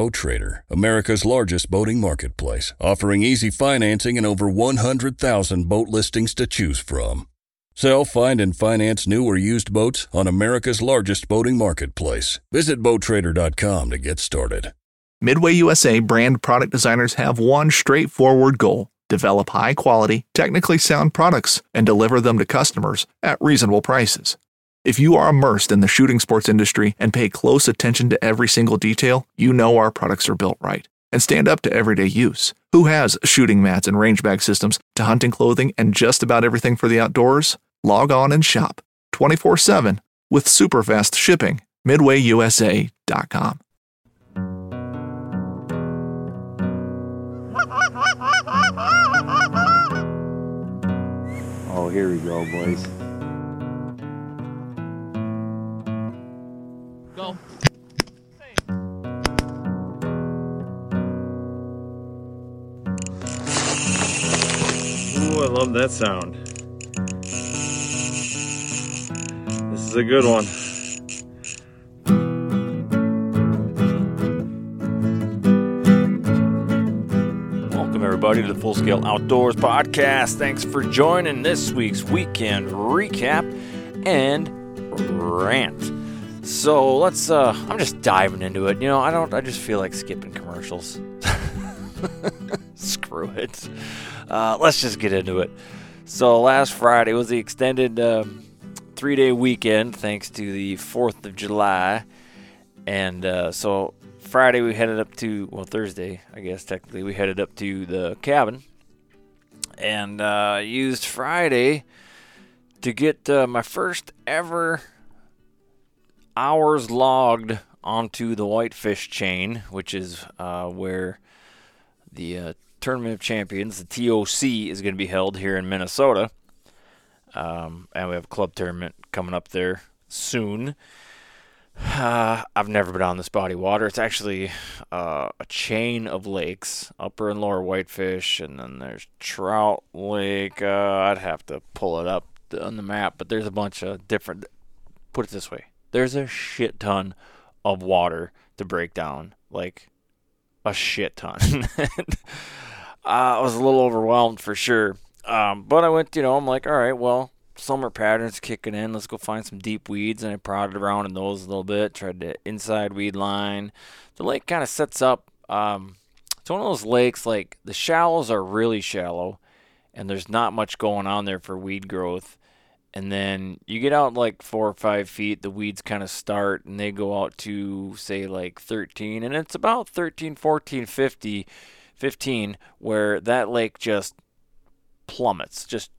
Boat Trader, America's largest boating marketplace, offering easy financing and over 100,000 boat listings to choose from. Sell, find, and finance new or used boats on America's largest boating marketplace. Visit BoatTrader.com to get started. Midway USA brand product designers have one straightforward goal develop high quality, technically sound products and deliver them to customers at reasonable prices. If you are immersed in the shooting sports industry and pay close attention to every single detail, you know our products are built right and stand up to everyday use. Who has shooting mats and range bag systems to hunting clothing and just about everything for the outdoors? Log on and shop 24 7 with super fast shipping. MidwayUSA.com. Oh, here we go, boys. Go. Ooh, I love that sound. This is a good one. Welcome, everybody, to the Full Scale Outdoors Podcast. Thanks for joining this week's weekend recap and rant. So let's, uh, I'm just diving into it. You know, I don't, I just feel like skipping commercials. Screw it. Uh, let's just get into it. So last Friday was the extended um, three day weekend thanks to the 4th of July. And uh, so Friday we headed up to, well, Thursday, I guess technically, we headed up to the cabin and uh, used Friday to get uh, my first ever hours logged onto the Whitefish chain, which is uh, where the uh, Tournament of Champions, the TOC, is going to be held here in Minnesota. Um, and we have a club tournament coming up there soon. Uh, I've never been on this body of water. It's actually uh, a chain of lakes, upper and lower whitefish, and then there's Trout Lake. Uh, I'd have to pull it up on the map, but there's a bunch of different. Put it this way: there's a shit ton of water to break down, like a shit ton. I was a little overwhelmed for sure. Um, but I went, you know, I'm like, all right, well, summer patterns kicking in. Let's go find some deep weeds. And I prodded around in those a little bit, tried to inside weed line. The lake kind of sets up. Um, it's one of those lakes, like the shallows are really shallow, and there's not much going on there for weed growth. And then you get out like four or five feet, the weeds kind of start and they go out to say like 13, and it's about 13, 14, 50, 15, where that lake just plummets, just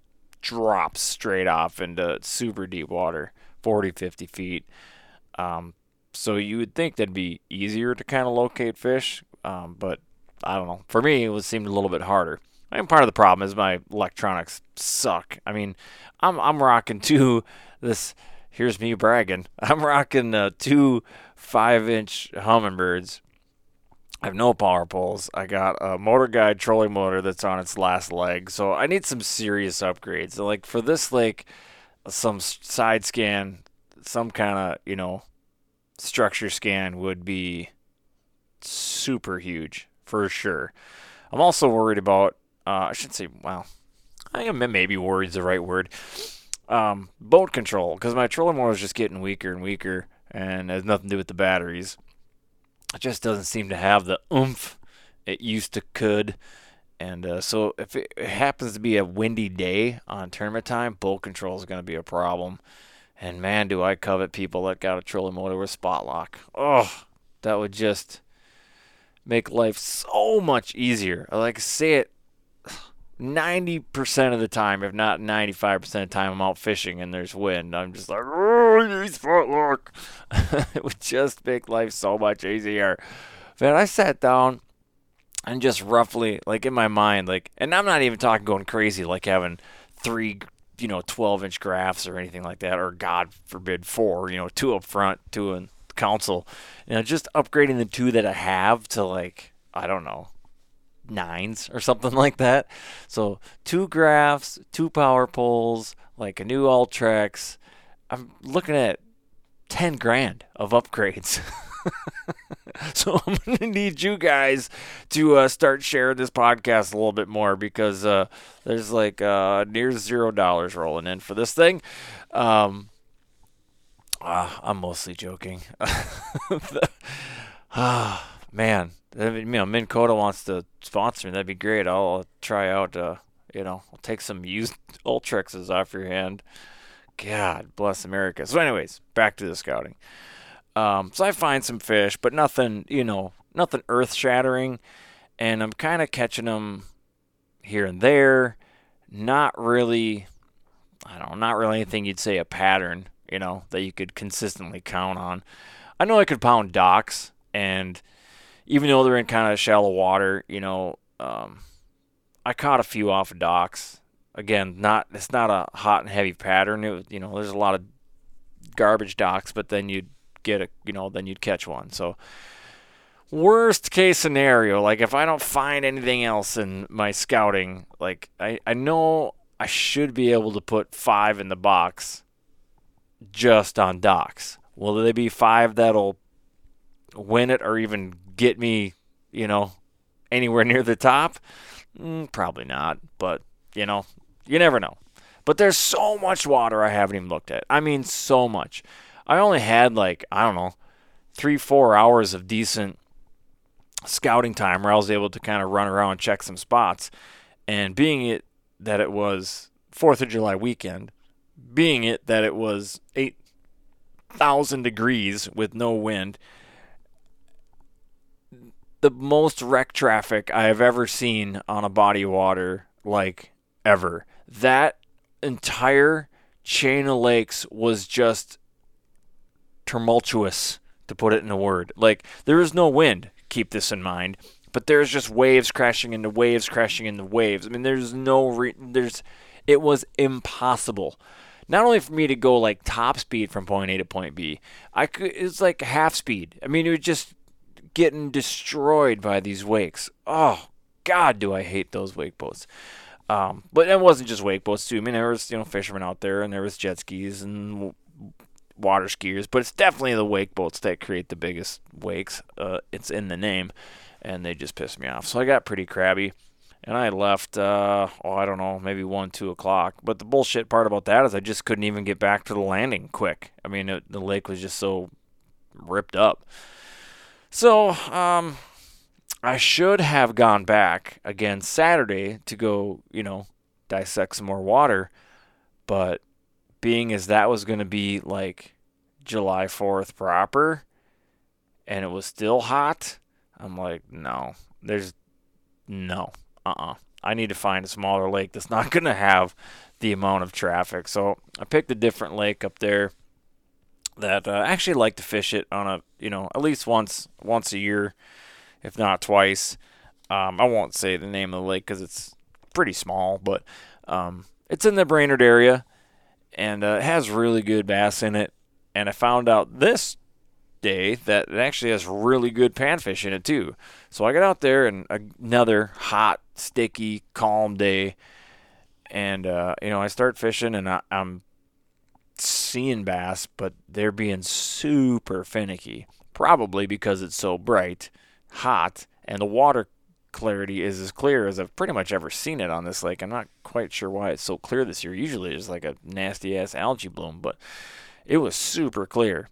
drops straight off into super deep water, 40, 50 feet. Um, so you would think that'd be easier to kind of locate fish, um, but I don't know. For me, it was seemed a little bit harder. I mean, part of the problem is my electronics suck. I mean, I'm I'm rocking two. This here's me bragging. I'm rocking uh, two five inch Humminbirds. I have no power poles. I got a MotorGuide trolling motor that's on its last leg, so I need some serious upgrades. Like for this lake, some side scan, some kind of you know structure scan would be super huge for sure. I'm also worried about. Uh, I should say, well, I am maybe worried is the right word. Um, boat control, because my trolling motor is just getting weaker and weaker, and has nothing to do with the batteries. It just doesn't seem to have the oomph it used to could. And uh, so if it happens to be a windy day on tournament time, boat control is going to be a problem. And man, do I covet people that got a trolling motor with spot lock. Oh, that would just make life so much easier. I like to say it 90% of the time, if not 95% of the time, I'm out fishing and there's wind. I'm just like, oh, I need spot lock. it would just make life so much easier. Man, I sat down and just roughly, like in my mind, like, and I'm not even talking going crazy, like having three, you know, 12 inch graphs or anything like that, or God forbid, four, you know, two up front, two in console. You know, just upgrading the two that I have to like, I don't know, nines or something like that. So two graphs, two power poles, like a new Ultrex. I'm looking at ten grand of upgrades. so I'm going to need you guys to uh, start sharing this podcast a little bit more because uh, there's like uh, near zero dollars rolling in for this thing. Um, uh, I'm mostly joking. Ah, man, you know, Minn Kota wants to sponsor me. That'd be great. I'll try out. Uh, you know, I'll take some used Ultrexes off your hand. God bless America. So, anyways, back to the scouting. Um, so I find some fish, but nothing, you know, nothing earth shattering. And I'm kind of catching them here and there. Not really, I don't know, not really anything you'd say a pattern, you know, that you could consistently count on. I know I could pound docks, and even though they're in kind of shallow water, you know, um, I caught a few off of docks. Again, not it's not a hot and heavy pattern. It you know, there's a lot of garbage docks, but then you'd get a, you know, then you'd catch one. So worst case scenario, like if I don't find anything else in my scouting, like I, I know I should be able to put five in the box just on docks. Will there be five that'll win it or even get me, you know, anywhere near the top? Mm, probably not, but you know, you never know. But there's so much water I haven't even looked at. I mean, so much. I only had like, I don't know, three, four hours of decent scouting time where I was able to kind of run around and check some spots. And being it that it was 4th of July weekend, being it that it was 8,000 degrees with no wind, the most rec traffic I have ever seen on a body of water, like ever. That entire chain of lakes was just tumultuous, to put it in a word. Like, there is no wind, keep this in mind, but there's just waves crashing into waves crashing into waves. I mean, there's no, re- there's, it was impossible. Not only for me to go like top speed from point A to point B, I could, it's like half speed. I mean, it was just getting destroyed by these wakes. Oh, God, do I hate those wake boats. Um, but it wasn't just wake boats too. I mean, there was you know fishermen out there, and there was jet skis and water skiers, but it's definitely the wake boats that create the biggest wakes. Uh, it's in the name, and they just pissed me off. So I got pretty crabby, and I left. Uh, oh, I don't know, maybe one, two o'clock. But the bullshit part about that is I just couldn't even get back to the landing quick. I mean, it, the lake was just so ripped up. So, um, I should have gone back again Saturday to go, you know, dissect some more water, but being as that was going to be like July 4th proper and it was still hot, I'm like, no, there's no, uh uh-uh. uh I need to find a smaller lake that's not going to have the amount of traffic. So I picked a different lake up there that uh, actually like to fish it on a you know at least once once a year, if not twice. Um, I won't say the name of the lake because it's pretty small, but um, it's in the Brainerd area, and uh, it has really good bass in it. And I found out this day that it actually has really good panfish in it too. So I got out there and another hot, sticky, calm day, and uh, you know I start fishing and I, I'm seeing bass, but they're being super finicky. Probably because it's so bright, hot, and the water clarity is as clear as I've pretty much ever seen it on this lake. I'm not quite sure why it's so clear this year. Usually it's like a nasty ass algae bloom, but it was super clear.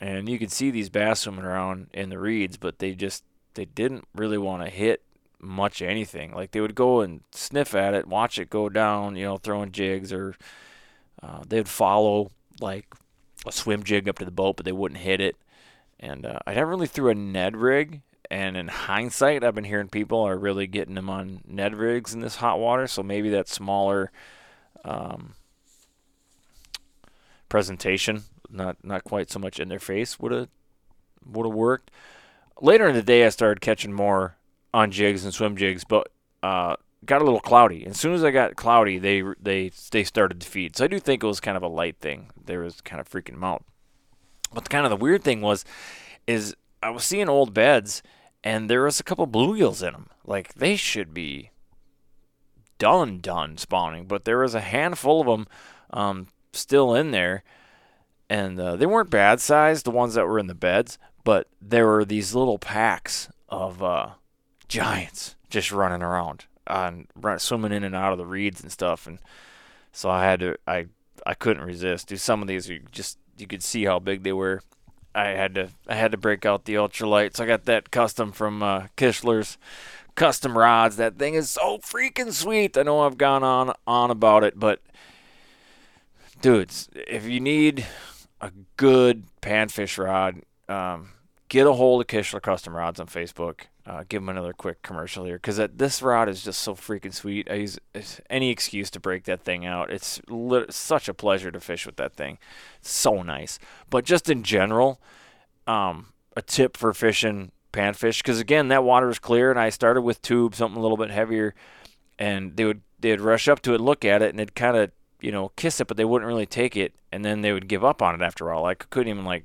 And you could see these bass swimming around in the reeds, but they just they didn't really want to hit much anything. Like they would go and sniff at it, watch it go down, you know, throwing jigs or uh, they'd follow like a swim jig up to the boat, but they wouldn't hit it. And uh, I never really threw a Ned rig. And in hindsight, I've been hearing people are really getting them on Ned rigs in this hot water. So maybe that smaller um, presentation, not not quite so much in their face, would have would have worked. Later in the day, I started catching more on jigs and swim jigs, but uh, got a little cloudy. As soon as I got cloudy, they they they started to feed. So I do think it was kind of a light thing. They was kind of freaking them out. But kind of the weird thing was, is I was seeing old beds, and there was a couple bluegills in them. Like they should be done done spawning, but there was a handful of them um, still in there, and uh, they weren't bad sized, the ones that were in the beds, but there were these little packs of uh, giants just running around run, swimming in and out of the reeds and stuff, and so I had to I I couldn't resist. Do some of these you just you could see how big they were. I had to I had to break out the ultralight, so I got that custom from uh, Kistler's custom rods. That thing is so freaking sweet. I know I've gone on on about it, but dudes, if you need a good panfish rod, um, get a hold of Kishler Custom Rods on Facebook. Uh, give them another quick commercial here because this rod is just so freaking sweet. I use any excuse to break that thing out. It's such a pleasure to fish with that thing. It's so nice. But just in general, um, a tip for fishing panfish because again that water is clear and I started with tube something a little bit heavier, and they would they'd rush up to it, look at it, and they'd kind of you know kiss it, but they wouldn't really take it, and then they would give up on it after all. I couldn't even like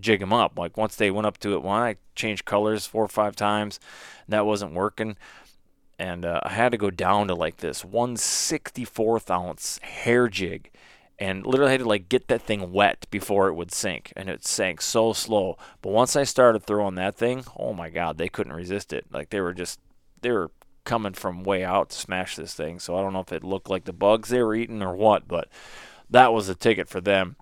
jig them up. Like once they went up to it, one I changed colors four or five times, that wasn't working, and uh, I had to go down to like this 164th ounce hair jig, and literally had to like get that thing wet before it would sink, and it sank so slow. But once I started throwing that thing, oh my god, they couldn't resist it. Like they were just they were coming from way out to smash this thing. So I don't know if it looked like the bugs they were eating or what, but that was a ticket for them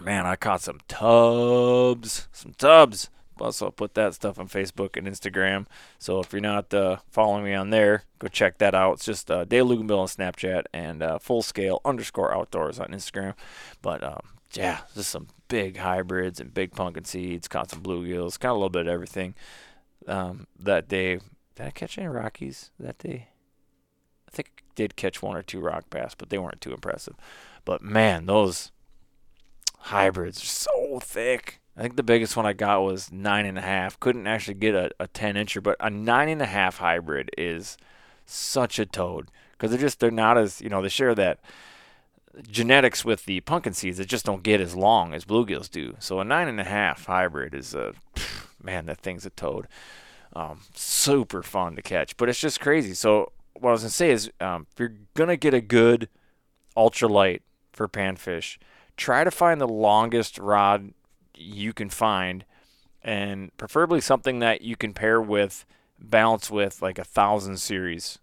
man, I caught some tubs, some tubs. Plus, I'll put that stuff on Facebook and Instagram. So if you're not uh, following me on there, go check that out. It's just uh, Dale Luganbill on Snapchat and uh, Full Scale underscore Outdoors on Instagram. But um, yeah, just some big hybrids and big pumpkin seeds. Caught some bluegills, of a little bit of everything. Um, that day, did I catch any Rockies that day? I think I did catch one or two rock bass, but they weren't too impressive. But man, those hybrids are so thick. I think the biggest one I got was nine and a half. Couldn't actually get a, a ten incher, but a nine and a half hybrid is such a toad because they're just they're not as you know they share that genetics with the pumpkin seeds that just don't get as long as bluegills do. So a nine and a half hybrid is a man that thing's a toad. Um, super fun to catch, but it's just crazy. So what I was gonna say is um, if you're gonna get a good ultralight for panfish try to find the longest rod you can find and preferably something that you can pair with balance with like a thousand series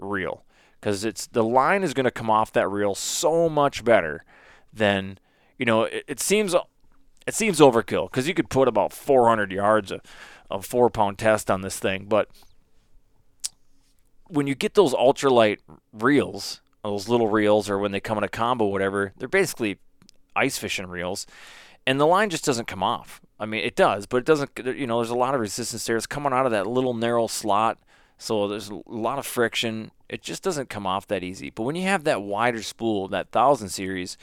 reel. Because it's the line is going to come off that reel so much better than you know it, it seems it seems overkill because you could put about 400 yards of, of four pound test on this thing but when you get those ultralight reels those little reels or when they come in a combo, whatever, they're basically ice fishing reels, and the line just doesn't come off. I mean, it does, but it doesn't. You know, there's a lot of resistance there. It's coming out of that little narrow slot, so there's a lot of friction. It just doesn't come off that easy. But when you have that wider spool, that thousand series,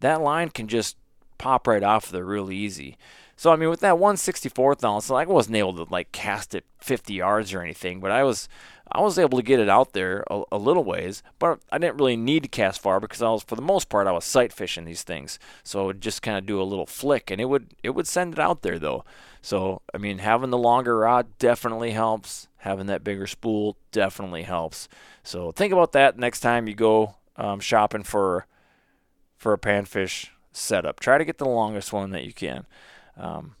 that line can just pop right off there real easy. So I mean, with that 164th ounce, I wasn't able to like cast it 50 yards or anything, but I was I was able to get it out there a, a, little ways, but I didn't really need to cast far because I was, for the most part, I was sight fishing these things. So I would just kind of do a little flick, and it would it would send it out there though. So I mean, having the longer rod definitely helps. Having that bigger spool definitely helps. So think about that next time you go um, shopping for for a panfish setup. Try to get the longest one that you can. Um,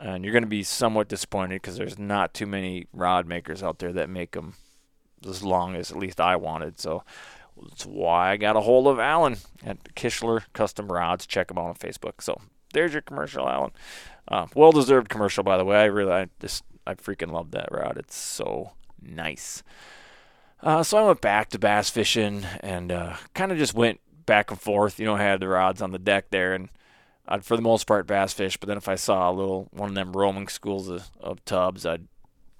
and you're going to be somewhat disappointed because there's not too many rod makers out there that make them as long as at least I wanted. So that's why I got a hold of Alan at Kishler Custom Rods. Check him out on Facebook. So there's your commercial, Alan. Uh, well deserved commercial, by the way. I really, I just, I freaking love that rod. It's so nice. Uh, so I went back to bass fishing and uh, kind of just went back and forth. You know, I had the rods on the deck there and I'd for the most part bass fish, but then if I saw a little one of them roaming schools of, of tubs, I'd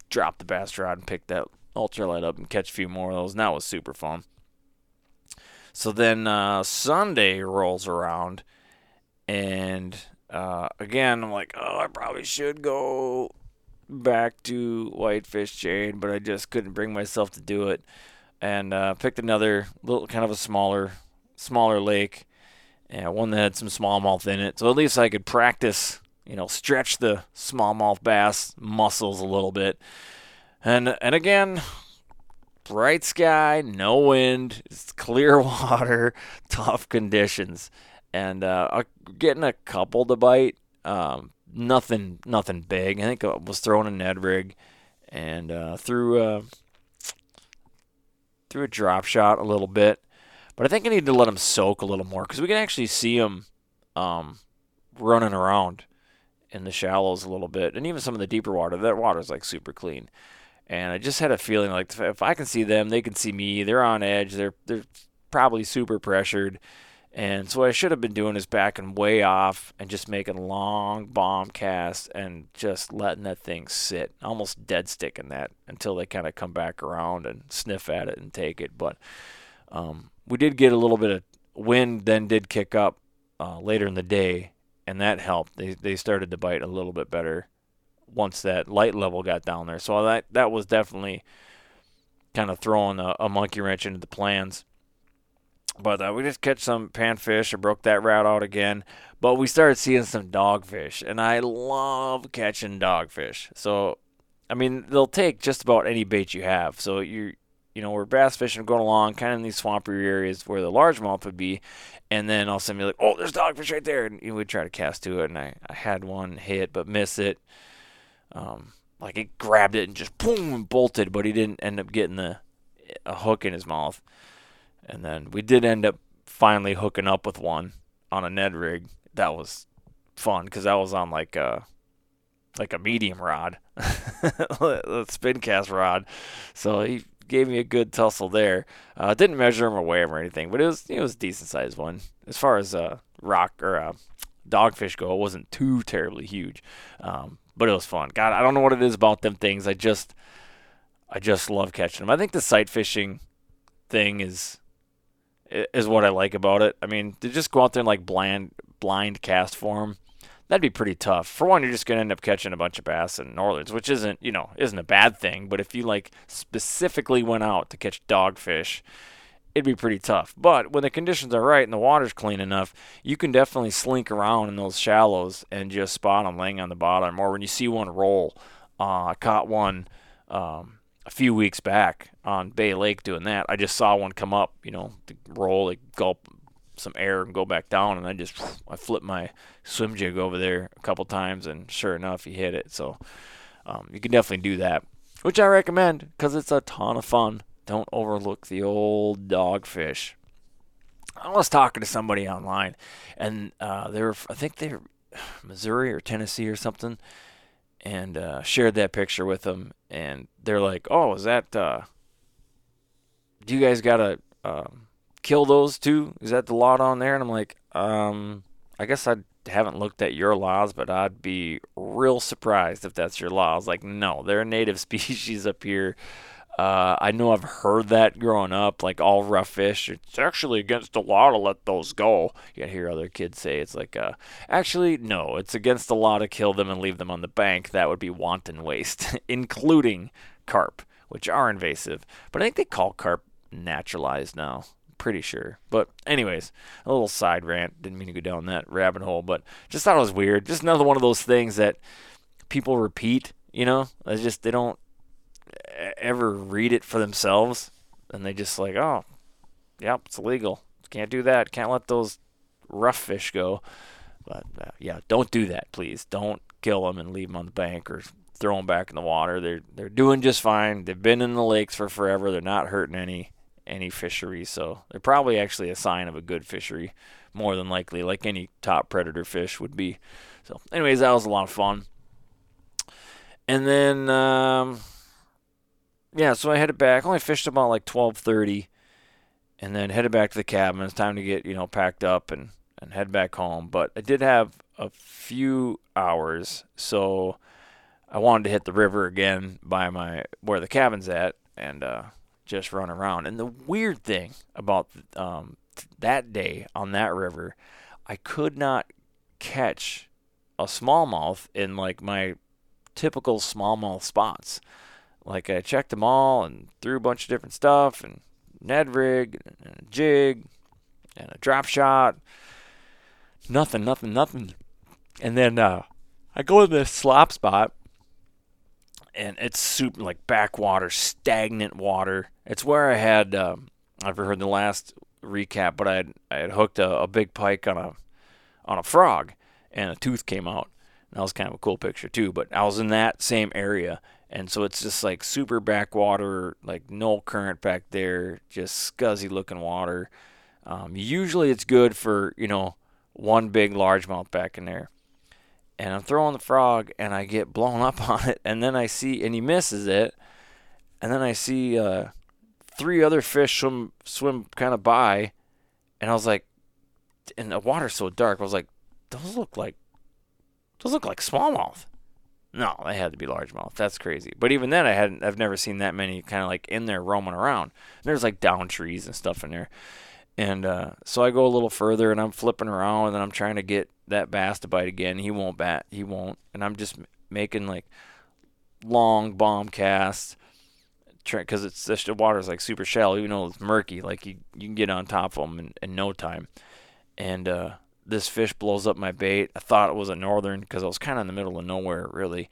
drop the bass rod and pick that ultralight up and catch a few more of those, and that was super fun. So then uh, Sunday rolls around, and uh, again I'm like, oh, I probably should go back to whitefish chain, but I just couldn't bring myself to do it, and uh, picked another little kind of a smaller smaller lake yeah, one that had some smallmouth in it. So at least I could practice, you know, stretch the smallmouth bass muscles a little bit. And and again, bright sky, no wind, it's clear water, tough conditions, and uh, getting a couple to bite. Um, nothing nothing big. I think I was throwing a Ned rig and uh, threw a threw a drop shot a little bit, but I think I need to let them soak a little more because we can actually see them um, running around in the shallows a little bit, and even some of the deeper water. That water's like super clean, and I just had a feeling like if I can see them, they can see me. They're on edge. They're they're probably super pressured. And so what I should have been doing is backing way off and just making long bomb casts and just letting that thing sit, almost dead sticking that until they kind of come back around and sniff at it and take it. But um, we did get a little bit of wind, then did kick up uh, later in the day, and that helped. They they started to bite a little bit better once that light level got down there. So that that was definitely kind of throwing a, a monkey wrench into the plans. But uh, we just catch some panfish. I broke that route out again. But we started seeing some dogfish, and I love catching dogfish. So, I mean, they'll take just about any bait you have. So you, you know, we're bass fishing, going along, kind of in these swampy areas where the largemouth would be, and then all of a sudden be like, "Oh, there's dogfish right there," and we'd try to cast to it, and I, I had one hit but miss it. Um, like it grabbed it and just boom and bolted, but he didn't end up getting the a hook in his mouth. And then we did end up finally hooking up with one on a Ned rig. That was fun because that was on like a like a medium rod, a spin cast rod. So he gave me a good tussle there. Uh, didn't measure him or weigh him or anything, but it was it was a decent sized one. As far as uh, rock or uh, dogfish go, it wasn't too terribly huge, um, but it was fun. God, I don't know what it is about them things. I just I just love catching them. I think the sight fishing thing is is what I like about it. I mean, to just go out there and like blind blind cast for them, that'd be pretty tough. For one, you're just gonna end up catching a bunch of bass in Northerns, which isn't you know isn't a bad thing. But if you like specifically went out to catch dogfish, it'd be pretty tough. But when the conditions are right and the water's clean enough, you can definitely slink around in those shallows and just spot them laying on the bottom. Or when you see one roll, uh, I caught one. Um, a few weeks back on Bay Lake doing that. I just saw one come up, you know, roll, like gulp some air and go back down, and I just I flipped my swim jig over there a couple times, and sure enough, he hit it. So um, you can definitely do that, which I recommend because it's a ton of fun. Don't overlook the old dogfish. I was talking to somebody online, and uh, they were I think they were Missouri or Tennessee or something and uh, shared that picture with them, and they're like, "Oh, is that? Uh, do you guys got a?" um, kill those too? Is that the law on there?" And I'm like, um, "I guess I haven't looked at your laws, but I'd be real surprised if that's your law." I was like, "No, they're a native species up here." Uh, I know I've heard that growing up, like all rough fish. It's actually against the law to let those go. You hear other kids say it's like, uh, actually, no, it's against the law to kill them and leave them on the bank. That would be wanton waste, including carp, which are invasive. But I think they call carp naturalized now. Pretty sure. But, anyways, a little side rant. Didn't mean to go down that rabbit hole, but just thought it was weird. Just another one of those things that people repeat, you know? It's just, they don't ever read it for themselves, and they just like, oh, yep, it's illegal. Can't do that. Can't let those rough fish go. But uh, yeah, don't do that, please. Don't kill them and leave them on the bank or throw them back in the water. They're they're doing just fine. They've been in the lakes for forever. They're not hurting any any fishery, so they're probably actually a sign of a good fishery, more than likely, like any top predator fish would be. So, anyways, that was a lot of fun. And then um, yeah, so I headed back. Only fished about like twelve thirty, and then headed back to the cabin. It's time to get you know packed up and and head back home. But I did have a few hours, so I wanted to hit the river again by my where the cabin's at and uh, just run around. And the weird thing about um, that day on that river, I could not catch a smallmouth in like my typical smallmouth spots. Like I checked them all and threw a bunch of different stuff and Ned rig and a jig and a drop shot. Nothing, nothing, nothing. And then uh, I go to this slop spot and it's super like backwater, stagnant water. It's where I had um, I've heard the last recap, but I had I had hooked a, a big pike on a on a frog and a tooth came out. And That was kind of a cool picture too. But I was in that same area, and so it's just like super backwater, like no current back there, just scuzzy looking water. Um, usually it's good for you know one big largemouth back in there, and I'm throwing the frog, and I get blown up on it, and then I see, and he misses it, and then I see uh, three other fish swim swim kind of by, and I was like, and the water's so dark, I was like, those look like those look like smallmouth. No, they had to be largemouth. That's crazy. But even then, I hadn't. I've never seen that many kind of like in there roaming around. And there's like down trees and stuff in there. And uh, so I go a little further, and I'm flipping around, and I'm trying to get that bass to bite again. He won't bat. He won't. And I'm just making like long bomb casts, because it's the water's like super shallow, even though it's murky. Like you, you can get on top of them in, in no time. And uh, this fish blows up my bait. I thought it was a northern because I was kind of in the middle of nowhere, really.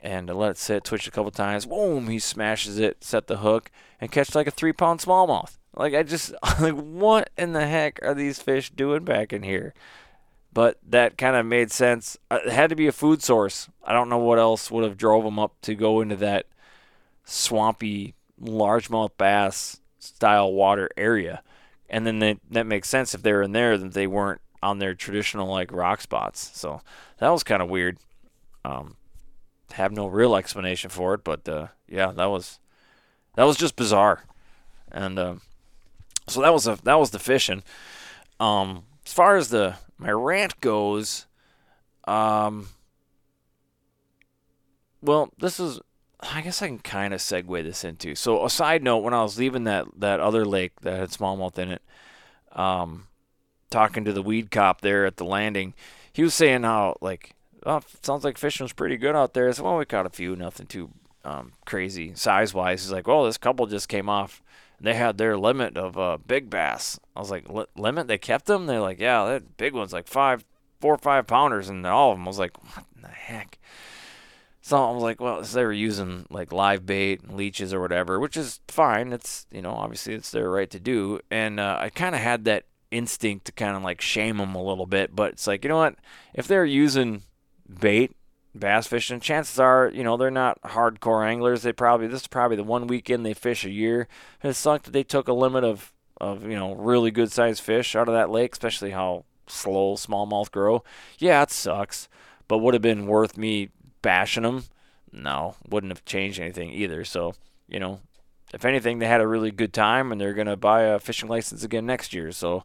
And I let it sit, twitch a couple times. Boom! He smashes it, set the hook, and catch like a three pound smallmouth. Like I just like what in the heck are these fish doing back in here? But that kind of made sense. Uh, it had to be a food source. I don't know what else would have drove them up to go into that swampy largemouth bass style water area. And then they, that makes sense if they're in there that they weren't on their traditional like rock spots. So that was kind of weird. Um, have no real explanation for it, but uh, yeah, that was that was just bizarre. And uh, so that was a that was the fishing. Um, as far as the my rant goes, um, well, this is I guess I can kind of segue this into. So a side note, when I was leaving that that other lake that had smallmouth in it, um, talking to the weed cop there at the landing, he was saying how like, oh, sounds like fishing was pretty good out there. I well, we caught a few, nothing too um, crazy size wise. He's like, well, this couple just came off. They had their limit of uh, big bass. I was like, limit? They kept them? They're like, yeah, that big one's like five, four or five pounders, and all of them. I was like, what in the heck? So I was like, well, so they were using like live bait and leeches or whatever, which is fine. It's you know obviously it's their right to do. And uh, I kind of had that instinct to kind of like shame them a little bit, but it's like you know what? If they're using bait, bass fishing, chances are you know they're not hardcore anglers. They probably this is probably the one weekend they fish a year. And it sucked that they took a limit of of you know really good sized fish out of that lake, especially how slow smallmouth grow. Yeah, it sucks, but would have been worth me bashing them, no, wouldn't have changed anything either. So, you know, if anything, they had a really good time and they're to buy a fishing license again next year. So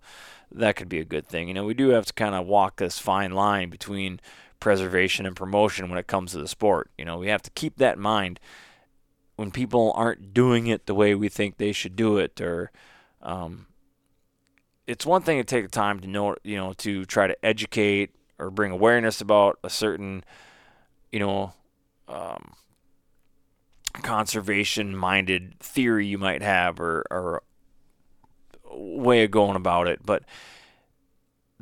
that could be a good thing. You know, we do have to kind of walk this fine line between preservation and promotion when it comes to the sport. You know, we have to keep that in mind when people aren't doing it the way we think they should do it or um, it's one thing to take the time to know you know to try to educate or bring awareness about a certain you know, um, conservation minded theory you might have or, or way of going about it. But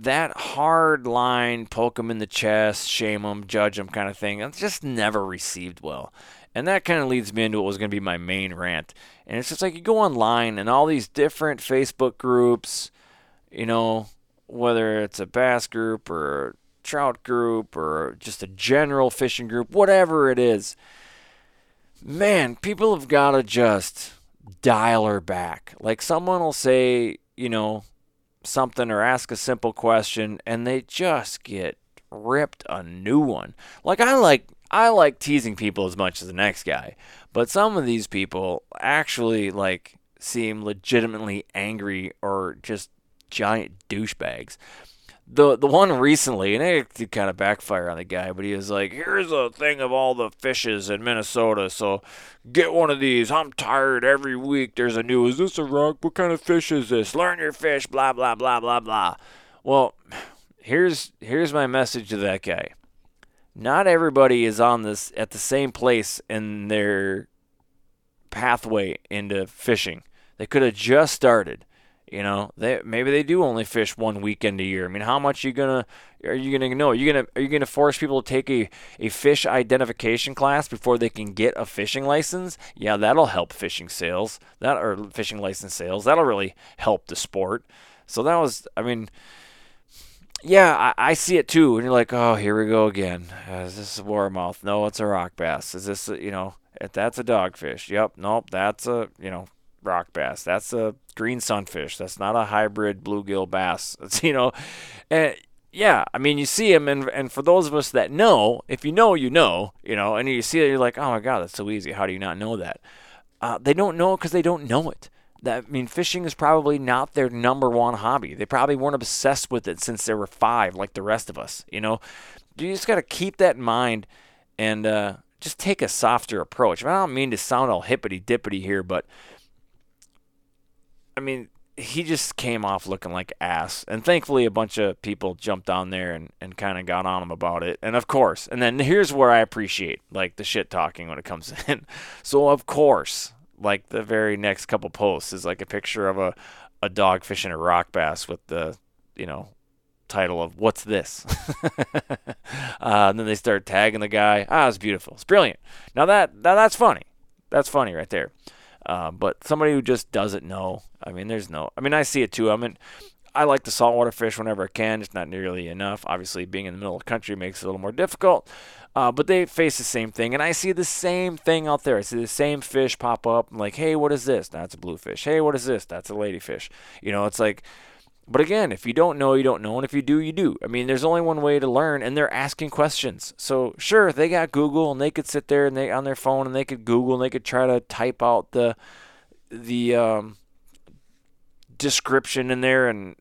that hard line, poke them in the chest, shame them, judge them kind of thing, that's just never received well. And that kind of leads me into what was going to be my main rant. And it's just like you go online and all these different Facebook groups, you know, whether it's a bass group or a trout group or just a general fishing group, whatever it is, man, people have got to just dial her back. Like someone will say, you know, something or ask a simple question and they just get ripped a new one. Like I like I like teasing people as much as the next guy, but some of these people actually like seem legitimately angry or just giant douchebags the the one recently, and it kind of backfire on the guy, but he was like, "Here's a thing of all the fishes in Minnesota, so get one of these. I'm tired every week. There's a new. Is this a rock? What kind of fish is this? Learn your fish. Blah blah blah blah blah." Well, here's here's my message to that guy. Not everybody is on this at the same place in their pathway into fishing. They could have just started. You know, they maybe they do only fish one weekend a year. I mean, how much are you gonna are you gonna know? Are you gonna are you gonna force people to take a, a fish identification class before they can get a fishing license? Yeah, that'll help fishing sales. That or fishing license sales. That'll really help the sport. So that was, I mean, yeah, I, I see it too. And you're like, oh, here we go again. Uh, is this a warmouth? No, it's a rock bass. Is this, a, you know, that's a dogfish? Yep. Nope. That's a, you know, rock bass. That's a green sunfish. That's not a hybrid bluegill bass. It's, you know, and yeah, I mean, you see them, and and for those of us that know, if you know, you know, you know, and you see it, you're like, oh my god, that's so easy. How do you not know that? Uh, they don't know because they don't know it. That I mean, fishing is probably not their number one hobby. They probably weren't obsessed with it since they were five, like the rest of us. You know, you just got to keep that in mind and uh, just take a softer approach. I, I don't mean to sound all hippity dippity here, but I mean, he just came off looking like ass. And thankfully, a bunch of people jumped on there and, and kind of got on him about it. And of course, and then here's where I appreciate like the shit talking when it comes in. So, of course, like the very next couple posts is like a picture of a, a dog fishing a rock bass with the, you know, title of What's This? uh, and then they start tagging the guy. Ah, it's beautiful. It's brilliant. Now that, now that's funny. That's funny right there. Uh, but somebody who just doesn't know, I mean, there's no. I mean, I see it too. I mean, I like the saltwater fish whenever I can. It's not nearly enough. Obviously, being in the middle of the country makes it a little more difficult. Uh, but they face the same thing, and I see the same thing out there. I see the same fish pop up. I'm like, hey, what is this? That's a bluefish. Hey, what is this? That's a ladyfish. You know, it's like but again, if you don't know, you don't know, and if you do, you do. I mean, there's only one way to learn, and they're asking questions. So sure, they got Google, and they could sit there and they on their phone, and they could Google, and they could try to type out the the um, description in there and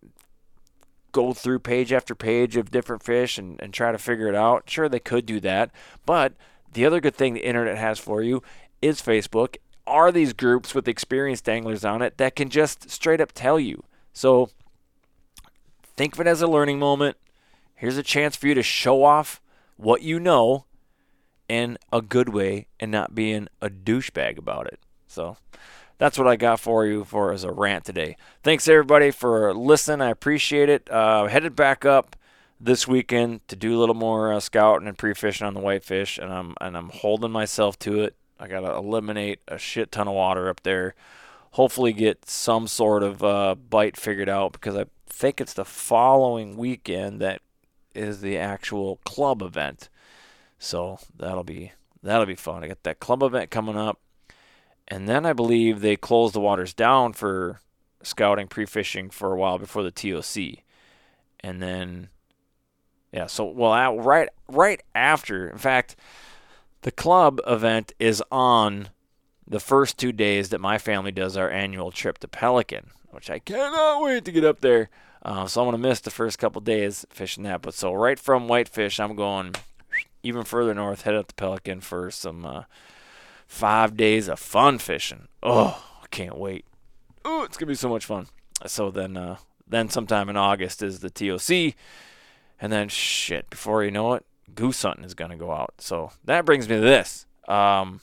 go through page after page of different fish and, and try to figure it out. Sure, they could do that, but the other good thing the internet has for you is Facebook. Are these groups with experienced anglers on it that can just straight up tell you? So Think of it as a learning moment. Here's a chance for you to show off what you know in a good way and not being a douchebag about it. So that's what I got for you for as a rant today. Thanks everybody for listening. I appreciate it. Uh, headed back up this weekend to do a little more uh, scouting and pre-fishing on the whitefish, and I'm and I'm holding myself to it. I gotta eliminate a shit ton of water up there. Hopefully, get some sort of uh, bite figured out because I think it's the following weekend that is the actual club event. So that'll be that'll be fun. I got that club event coming up, and then I believe they close the waters down for scouting, pre-fishing for a while before the TOC, and then yeah. So well, right right after. In fact, the club event is on the first two days that my family does our annual trip to Pelican, which I cannot wait to get up there. Uh, so I'm to miss the first couple days fishing that. But so right from Whitefish, I'm going even further north, head up to Pelican for some uh, five days of fun fishing. Oh, I can't wait. Oh, it's to be so much fun. So then, uh, then sometime in August is the TOC. And then, shit, before you know it, goose hunting is to go out. So that brings me to this. Um,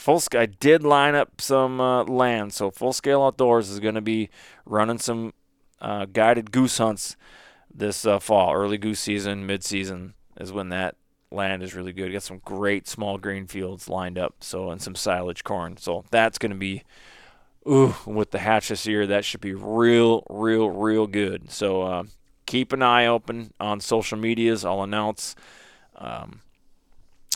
full. I did line up some uh, land, so Full Scale Outdoors is going to be running some uh, guided goose hunts this uh, fall. Early goose season, mid season is when that land is really good. Got some great small green fields lined up, so and some silage corn. So that's going to be, ooh, with the hatch this year, that should be real, real, real good. So uh, keep an eye open on social medias. I'll announce um,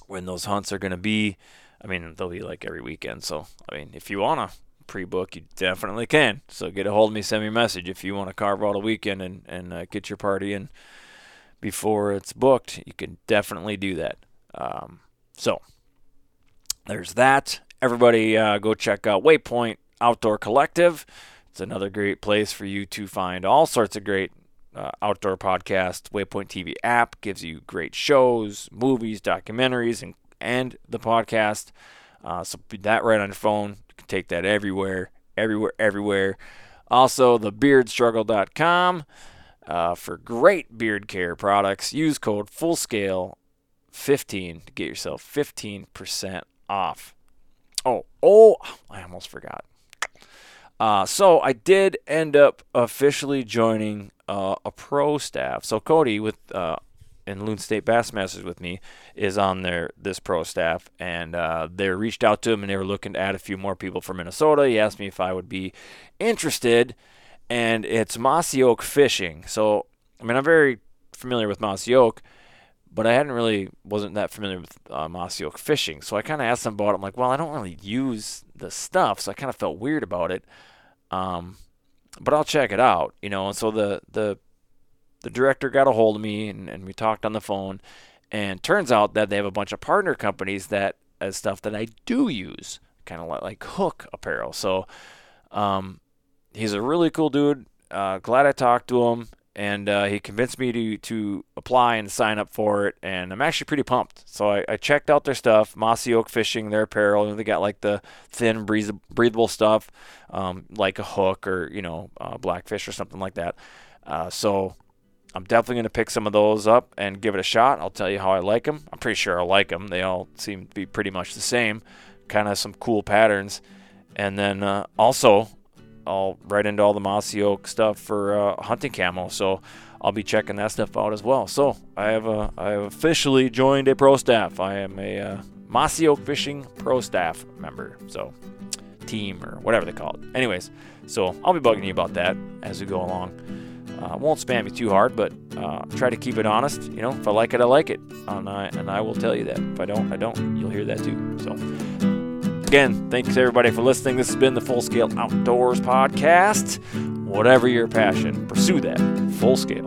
when those hunts are going to be. I mean, they'll be like every weekend. So I mean, if you wanna pre-book, you definitely can. So get a hold of me, send me a message if you want to carve out a weekend and and uh, get your party in before it's booked. You can definitely do that. Um, so there's that. Everybody, uh, go check out Waypoint Outdoor Collective. It's another great place for you to find all sorts of great uh, outdoor podcasts. Waypoint TV app gives you great shows, movies, documentaries, and and the podcast. Uh, so put that right on your phone You can take that everywhere, everywhere, everywhere. Also, the beardstruggle.com uh, for great beard care products. Use code FULLSCALE15 to get yourself 15% off. Oh, oh, I almost forgot. Uh, so I did end up officially joining uh, a pro staff. So Cody with uh, and Loon State Bassmasters with me is on their this pro staff, and uh, they reached out to him and they were looking to add a few more people from Minnesota. He asked me if I would be interested, and it's Mossy Oak Fishing. So I mean, I'm very familiar with Mossy Oak, but I hadn't really wasn't that familiar with uh, Mossy Oak fishing. So I kind of asked them about it. I'm like, well, I don't really use the stuff, so I kind of felt weird about it. Um, but I'll check it out, you know. And so the the the director got a hold of me, and, and we talked on the phone. And turns out that they have a bunch of partner companies that as stuff that I do use, kind of like, like Huk apparel. So um, he's a really cool dude. Uh, glad I talked to him, and uh, he convinced me to to apply and sign up for it. And I'm actually pretty pumped. So I, I checked out their stuff, Mossy Oak Fishing, their apparel. And they got like the thin, breathable stuff, um, like a Huk or you know, uh, blackfish or something like that. Uh, so I'm definitely going to pick some of those up and give it a shot. I'll tell you how I like them. I'm pretty sure I like them. They all seem to be pretty much the same, kind of some cool patterns. And then uh, also, I'll write into all the mossy oak stuff for uh, hunting camo. So I'll be checking that stuff out as well. So I have a, I have officially joined a pro staff. I am a uh, mossy oak fishing pro staff member. So team or whatever they call it. Anyways, so I'll be bugging you about that as we go along. Uh, won't spam you too hard, but uh, try to keep it honest. You know, if I like it, I like it, and I, and I will tell you that. If I don't, I don't. You'll hear that too. So, again, thanks everybody for listening. This has been the Full Scale Outdoors Podcast. Whatever your passion, pursue that full scale.